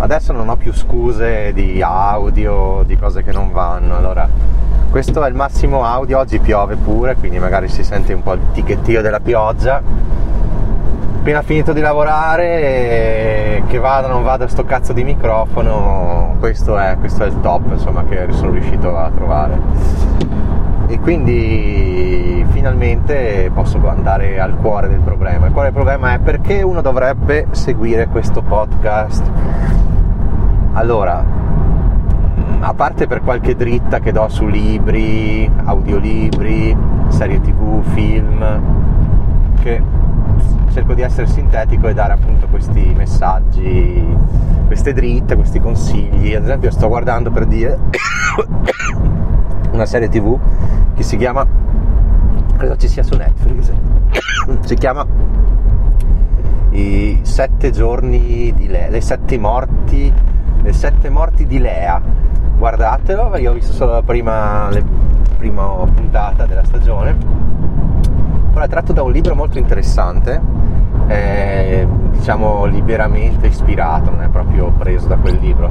Adesso non ho più scuse di audio, di cose che non vanno. Allora, questo è il massimo audio. Oggi piove pure, quindi magari si sente un po' il ticchettio della pioggia. Appena finito di lavorare, che vada o non vada sto cazzo di microfono, questo è, questo è il top, insomma, che sono riuscito a trovare. E quindi finalmente posso andare al cuore del problema. Il cuore del problema è perché uno dovrebbe seguire questo podcast. Allora, a parte per qualche dritta che do su libri, audiolibri, serie tv, film, che cerco di essere sintetico e dare appunto questi messaggi, queste dritte, questi consigli. Ad esempio sto guardando per dire una serie tv che si chiama, credo ci sia su Netflix, si chiama I sette giorni di Lea, le sette morti, le sette morti di Lea. Guardatelo, io ho visto solo la prima, la prima puntata della stagione. Però è tratto da un libro molto interessante, eh, diciamo liberamente ispirato, non è proprio preso da quel libro.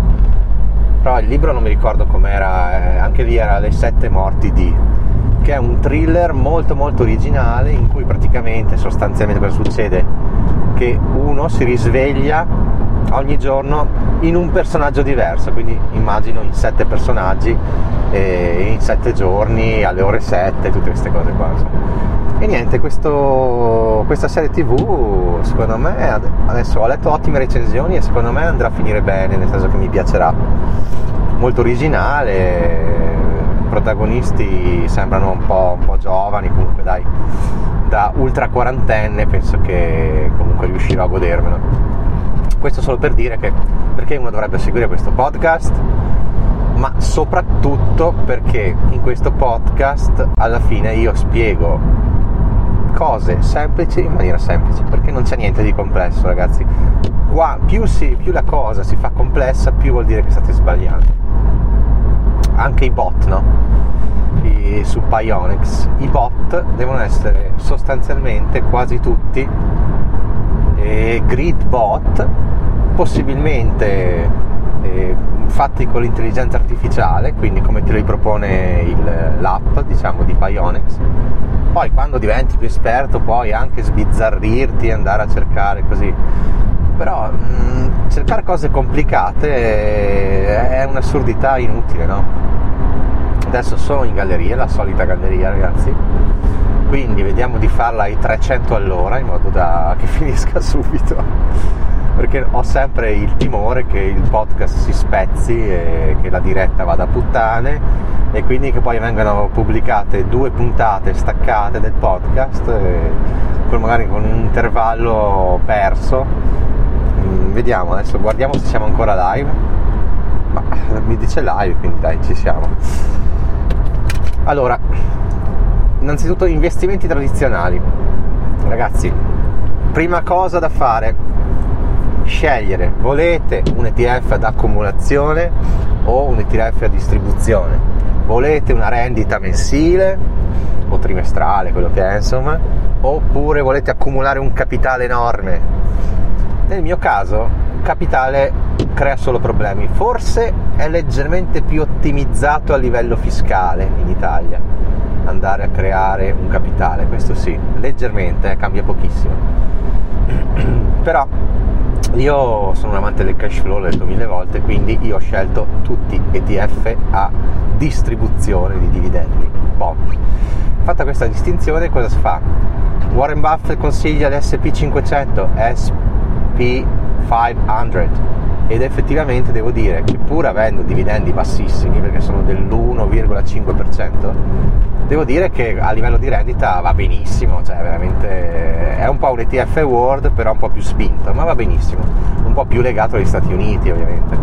Però il libro non mi ricordo com'era, eh, anche lì era Le sette morti di che è un thriller molto molto originale in cui praticamente sostanzialmente cosa succede? Che uno si risveglia ogni giorno in un personaggio diverso, quindi immagino in sette personaggi eh, in sette giorni alle ore sette, tutte queste cose qua. E niente, questo, questa serie tv secondo me adesso ho letto ottime recensioni e secondo me andrà a finire bene, nel senso che mi piacerà. Molto originale, protagonisti sembrano un po', un po', giovani, comunque dai, da ultra quarantenne penso che comunque riuscirò a godermelo. Questo solo per dire che perché uno dovrebbe seguire questo podcast, ma soprattutto perché in questo podcast alla fine io spiego cose semplici in maniera semplice, perché non c'è niente di complesso ragazzi. Qua più, si, più la cosa si fa complessa, più vuol dire che state sbagliando anche i bot, no? Su Pionix. I bot devono essere sostanzialmente quasi tutti eh, grid bot, possibilmente eh, fatti con l'intelligenza artificiale, quindi come te li propone il, l'app, diciamo, di Pionix. Poi quando diventi più esperto puoi anche sbizzarrirti e andare a cercare così però mh, mm, cercare cose complicate è un'assurdità inutile, no? Adesso sono in galleria, la solita galleria ragazzi, quindi vediamo di farla ai 300 all'ora in modo da che finisca subito, perché ho sempre il timore che il podcast si spezzi e che la diretta vada a puttane e quindi che poi vengano pubblicate due puntate staccate del podcast, magari con un intervallo perso. Mm, vediamo adesso guardiamo se siamo ancora live. Ma mi dice live quindi dai ci siamo. Allora innanzitutto investimenti tradizionali. Ragazzi prima cosa da fare scegliere volete un ETF ad accumulazione o un ETF a distribuzione? Volete una rendita mensile o trimestrale quello che è insomma? Oppure volete accumulare un capitale enorme? Nel mio caso, capitale crea solo problemi. Forse è leggermente più ottimizzato a livello fiscale in Italia andare a creare un capitale, questo sì, leggermente, eh, cambia pochissimo. Però io sono un amante del cash flow, l'ho detto mille volte, quindi io ho scelto tutti ETF a distribuzione di dividendi. Boh. Fatta questa distinzione, cosa si fa? Warren Buffett consiglia l'SP500, SP500 ed effettivamente devo dire che pur avendo dividendi bassissimi perché sono dell'1,5% devo dire che a livello di rendita va benissimo, cioè veramente è un po' un ETF World però un po' più spinto, ma va benissimo, un po' più legato agli Stati Uniti ovviamente,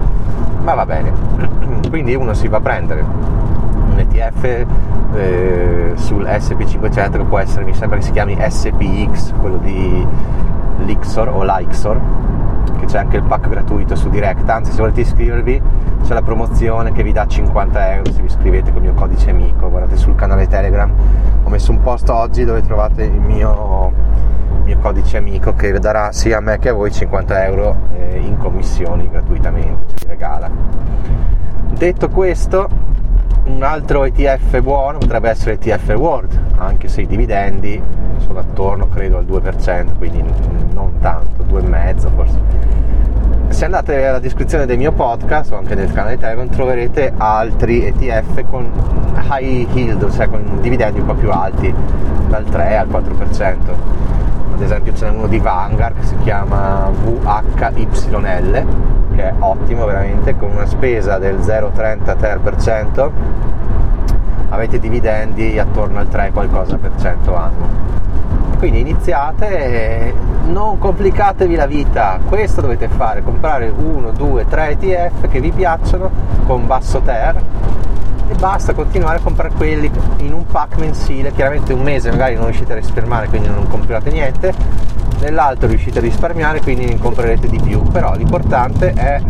ma va bene. Quindi uno si va a prendere un ETF eh, sul SP500 che può essere, mi sembra che si chiami SPX, quello di Lixor o Lixor, che c'è anche il pack gratuito su Direct, anzi se volete iscrivervi c'è la promozione che vi dà 50 euro se vi iscrivete con il mio codice amico, guardate sul canale Telegram, ho messo un post oggi dove trovate il mio, mio codice amico che darà sia a me che a voi 50 euro eh, in commissioni gratuitamente, ce li regala. Detto questo, un altro ETF buono potrebbe essere l'ETF World, anche se i dividendi sono attorno credo al 2%, quindi non tanto, 2,5% forse se andate alla descrizione del mio podcast o anche del canale Telegram troverete altri ETF con high yield, cioè con dividendi un po' più alti, dal 3 al 4%. Ad esempio ce n'è uno di Vanguard che si chiama VHYL, che è ottimo veramente, con una spesa del 0,33%, avete dividendi attorno al 3 qualcosa per cento anno quindi iniziate non complicatevi la vita. Questo dovete fare comprare 1 2 3 ETF che vi piacciono con basso ter e basta continuare a comprare quelli in un pack mensile. Chiaramente un mese magari non riuscite a risparmiare quindi non comprate niente. Nell'altro riuscite a risparmiare quindi ne comprerete di più. Però l'importante è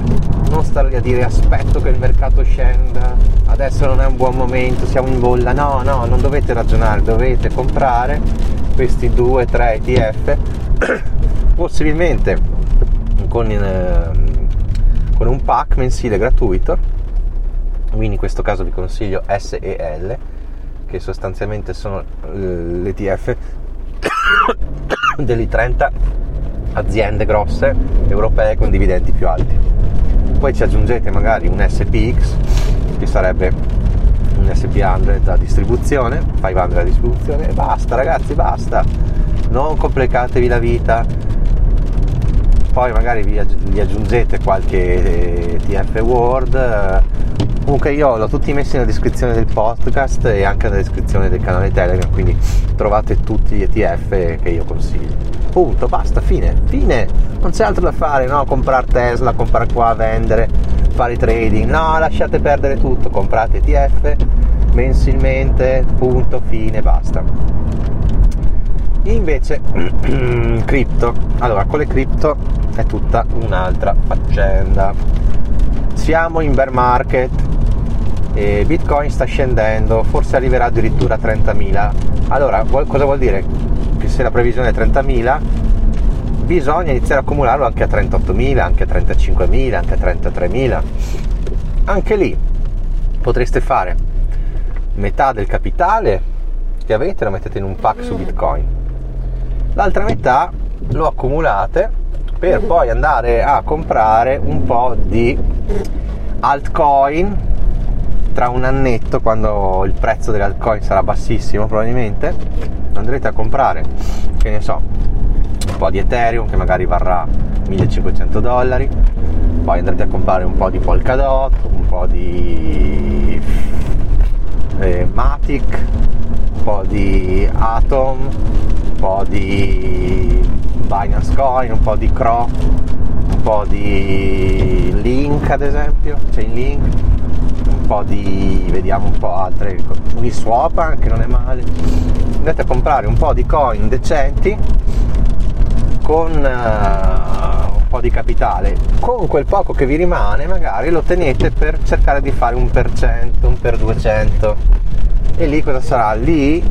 non stare a dire aspetto che il mercato scenda adesso non è un buon momento siamo in bolla. No no non dovete ragionare dovete comprare questi due, tre ETF, possibilmente con, eh, con, un pack mensile gratuito, quindi in questo caso vi consiglio S e L, che sostanzialmente sono eh, l'ETF delle 30 aziende grosse europee con dividendi più alti. Poi ci aggiungete magari un SPX, che sarebbe un SP100 da distribuzione, 500 da distribuzione e basta ragazzi, basta. Non complicatevi la vita. Poi magari vi, vi aggiungete qualche TF Word. Comunque io l'ho tutti messi nella descrizione del podcast e anche nella descrizione del canale Telegram, quindi trovate tutti gli ETF che io consiglio. Punto, basta, fine, fine. Non c'è altro da fare, no? Comprare Tesla, comprare qua, vendere fare trading, no, lasciate perdere tutto, comprate ETF mensilmente, punto, fine, basta. Invece, cripto, allora con le cripto è tutta un'altra faccenda. Siamo in bear market, e Bitcoin sta scendendo, forse arriverà addirittura a 30.000. Allora, cosa vuol dire? Che se la previsione è 30.000, bisogna iniziare a accumularlo anche a 38.000, anche a 35.000, anche a 33.000. Anche lì potreste fare metà del capitale che avete lo mettete in un pack su Bitcoin. L'altra metà lo accumulate per poi andare a comprare un po' di altcoin tra un annetto quando il prezzo delle altcoin sarà bassissimo probabilmente andrete a comprare che ne so un po' di Ethereum che magari varrà 1500 dollari, poi andrete a comprare un po' di Polkadot, un po' di eh, Matic, un po' di Atom, un po' di Binance Coin, un po' di Cro, un po' di Link ad esempio, Chainlink, po' di vediamo un po' altre Uniswap anche non è male andate a comprare un po' di coin decenti con uh, un po' di capitale, con quel poco che vi rimane magari lo tenete per cercare di fare un per cento, un per 200 e lì cosa sarà? Lì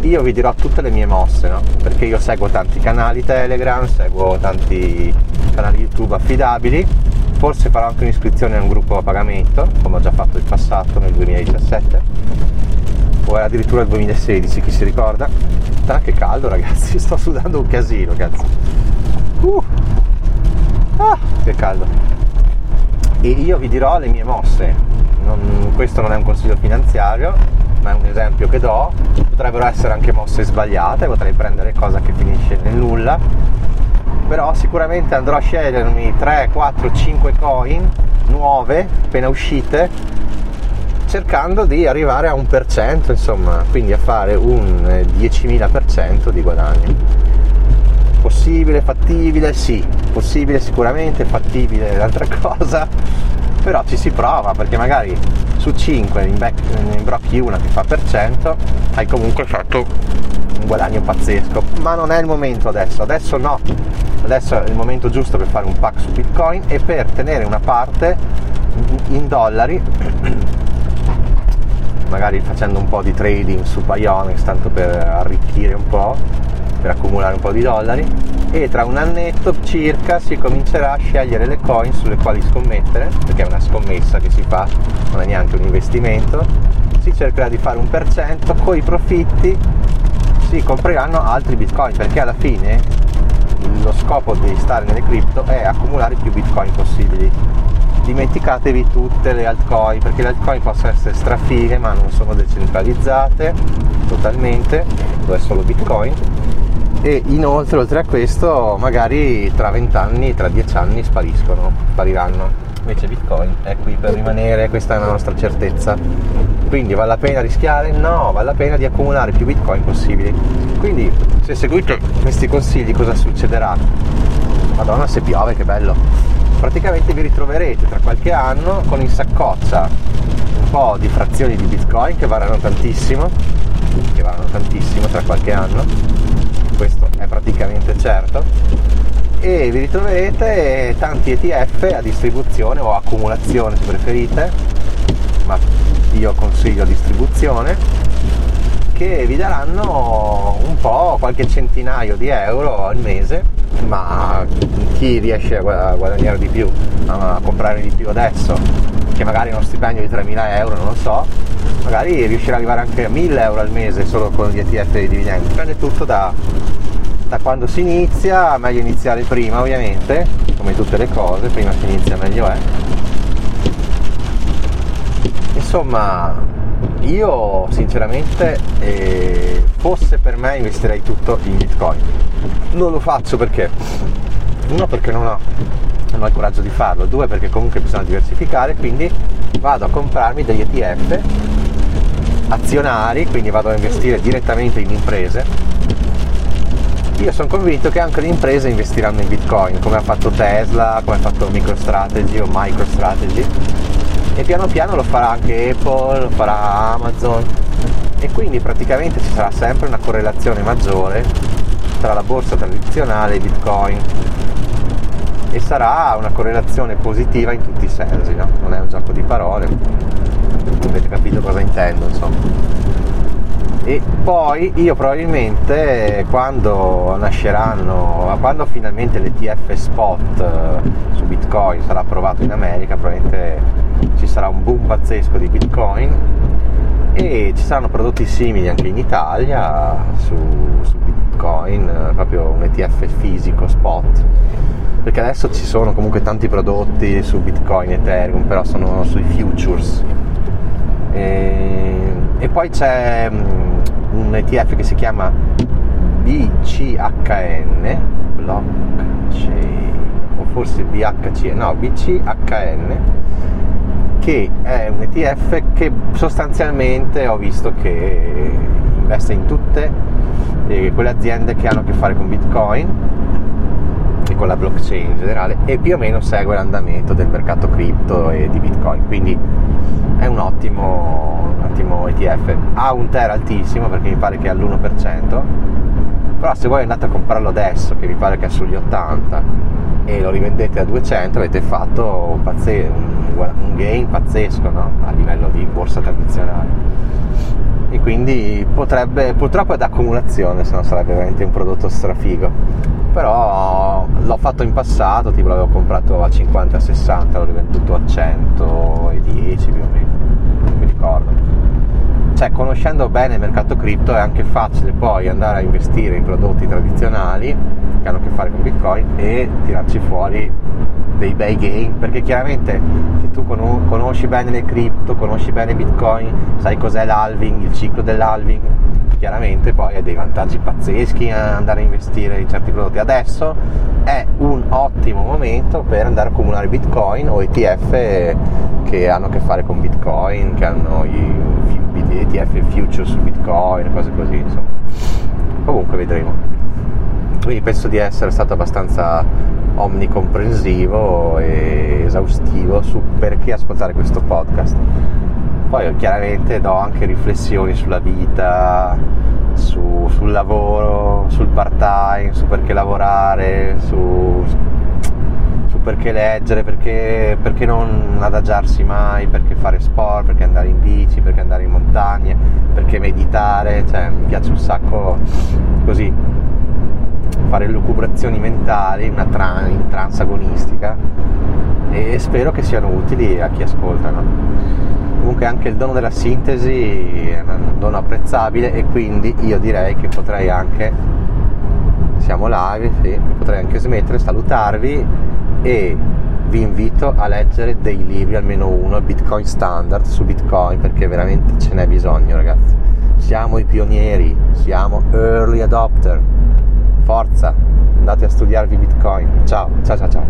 io vi dirò tutte le mie mosse, no? Perché io seguo tanti canali Telegram, seguo tanti canali YouTube affidabili, forse farò anche un'iscrizione a un gruppo a pagamento, come ho già fatto in passato nel 2017 o addirittura il 2016, chi si ricorda? Ah, che caldo ragazzi, sto sudando un casino, cazzo. Uh. Ah, che caldo. E io vi dirò le mie mosse. Non, questo non è un consiglio finanziario, ma è un esempio che do. Potrebbero essere anche mosse sbagliate, potrei prendere cosa che finisce nel nulla. Però sicuramente andrò a scegliermi 3, 4, 5 coin nuove, appena uscite, cercando di arrivare a un per cento, insomma, quindi a fare un 10.000% di guadagno. Possibile, fattibile? Sì, possibile sicuramente, fattibile è un'altra cosa, però ci si prova perché magari su 5 in, back, in imbrocchi una che fa per cento, hai comunque fatto un guadagno pazzesco, ma non è il momento adesso, adesso no, adesso è il momento giusto per fare un pack su Bitcoin e per tenere una parte in dollari magari facendo un po' di trading su Pionex tanto per arricchire un po' per accumulare un po' di dollari. E tra un annetto circa si comincerà a scegliere le coin sulle quali scommettere perché è una scommessa che si fa non è neanche un investimento. Si cercherà di fare un per cento con i profitti si compreranno altri bitcoin perché alla fine lo scopo di stare nelle cripto è accumulare più bitcoin possibili. Dimenticatevi tutte le altcoin perché le altcoin possono essere strafighe ma non sono decentralizzate totalmente lo è solo bitcoin. E inoltre oltre a questo magari tra 20 anni tra 10 anni spariscono spariranno. Invece bitcoin è qui per rimanere questa è la nostra certezza quindi vale la pena rischiare? no vale la pena di accumulare più bitcoin possibili quindi se seguite questi consigli cosa succederà? madonna se piove che bello praticamente vi ritroverete tra qualche anno con in saccoccia un po' di frazioni di bitcoin che varranno tantissimo, che varranno tantissimo tra qualche anno, questo è praticamente certo, e vi ritroverete tanti ETF a distribuzione o accumulazione se preferite, ma io consiglio distribuzione, che vi daranno un po' qualche centinaio di euro al mese ma chi riesce a guadagnare di più, a comprare di più adesso, che magari uno stipendio di 3.000 euro, non lo so, magari riuscirà ad arrivare anche a 1.000 euro al mese solo con gli ETF e i dividendi. Dipende tutto da, da quando si inizia, meglio iniziare prima ovviamente, come tutte le cose, prima si inizia meglio è. Insomma, io sinceramente eh, fosse per me investirei tutto in bitcoin. Non lo faccio perché? Uno perché non ho, non ho il coraggio di farlo. Due perché comunque bisogna diversificare quindi vado a comprarmi degli ETF azionari quindi vado a investire direttamente in imprese. Io sono convinto che anche le imprese investiranno in bitcoin come ha fatto Tesla come ha fatto MicroStrategy o MicroStrategy e piano piano lo farà anche Apple, lo farà Amazon e quindi praticamente ci sarà sempre una correlazione maggiore tra la borsa tradizionale e Bitcoin e sarà una correlazione positiva in tutti i sensi, no? non è un gioco di parole, avete capito cosa intendo insomma. E poi io probabilmente quando nasceranno, quando finalmente l'ETF spot eh, su Bitcoin sarà approvato in America, probabilmente ci sarà un boom pazzesco di Bitcoin e ci saranno prodotti simili anche in Italia su, su Bitcoin, eh, proprio un ETF fisico spot perché adesso ci sono comunque tanti prodotti su Bitcoin, Ethereum, però sono sui futures. E, e poi c'è mm, un ETF che si chiama BCHN, blockchain, o forse BHC, no, BCHN, che è un ETF che sostanzialmente ho visto che investe in tutte quelle aziende che hanno a che fare con Bitcoin e con la blockchain in generale e più o meno segue l'andamento del mercato cripto e di Bitcoin, quindi è un ottimo, un ottimo ETF. Ha un TER altissimo perché mi pare che è all'1%, però se voi andate a comprarlo adesso, che mi pare che è sugli 80, e lo rivendete a 200 avete fatto un, pazze- un, gain pazzesco no? a livello di borsa tradizionale. E quindi potrebbe purtroppo è d'accumulazione se no sarebbe veramente un prodotto strafigo. Però l'ho fatto in passato tipo l'avevo comprato a 50 60 l'ho rivenduto a 110 più o meno. Non mi ricordo cioè conoscendo bene il mercato cripto è anche facile poi andare a investire in prodotti tradizionali che hanno a che fare con bitcoin e tirarci fuori dei bei gain perché chiaramente se tu conosci bene le cripto conosci bene bitcoin sai cos'è l'halving il ciclo dell'halving chiaramente poi hai dei vantaggi pazzeschi a andare a investire in certi prodotti. Adesso è un ottimo momento per andare a accumulare bitcoin o ETF che hanno a che fare con bitcoin, che hanno i ETF future su bitcoin, cose così, insomma. Comunque vedremo. Quindi penso di essere stato abbastanza omnicomprensivo e esaustivo su perché ascoltare questo podcast. Poi chiaramente do anche riflessioni sulla vita, su, sul lavoro, sul part time, su perché lavorare, su, su perché leggere, perché, perché, non adagiarsi mai, perché fare sport, perché andare in bici, perché andare in montagna, perché meditare, cioè mi piace un sacco così fare lucubrazioni mentali, una tra- in trans agonistica e spero che siano utili a chi ascolta. No? Comunque anche il dono della sintesi è un dono apprezzabile e quindi io direi che potrei anche, siamo live, sì, potrei anche smettere, salutarvi e vi invito a leggere dei libri, almeno uno, Bitcoin Standard su Bitcoin perché veramente ce n'è bisogno ragazzi. Siamo i pionieri, siamo early adopter forza, andate a studiarvi Bitcoin. Ciao, ciao, ciao, ciao.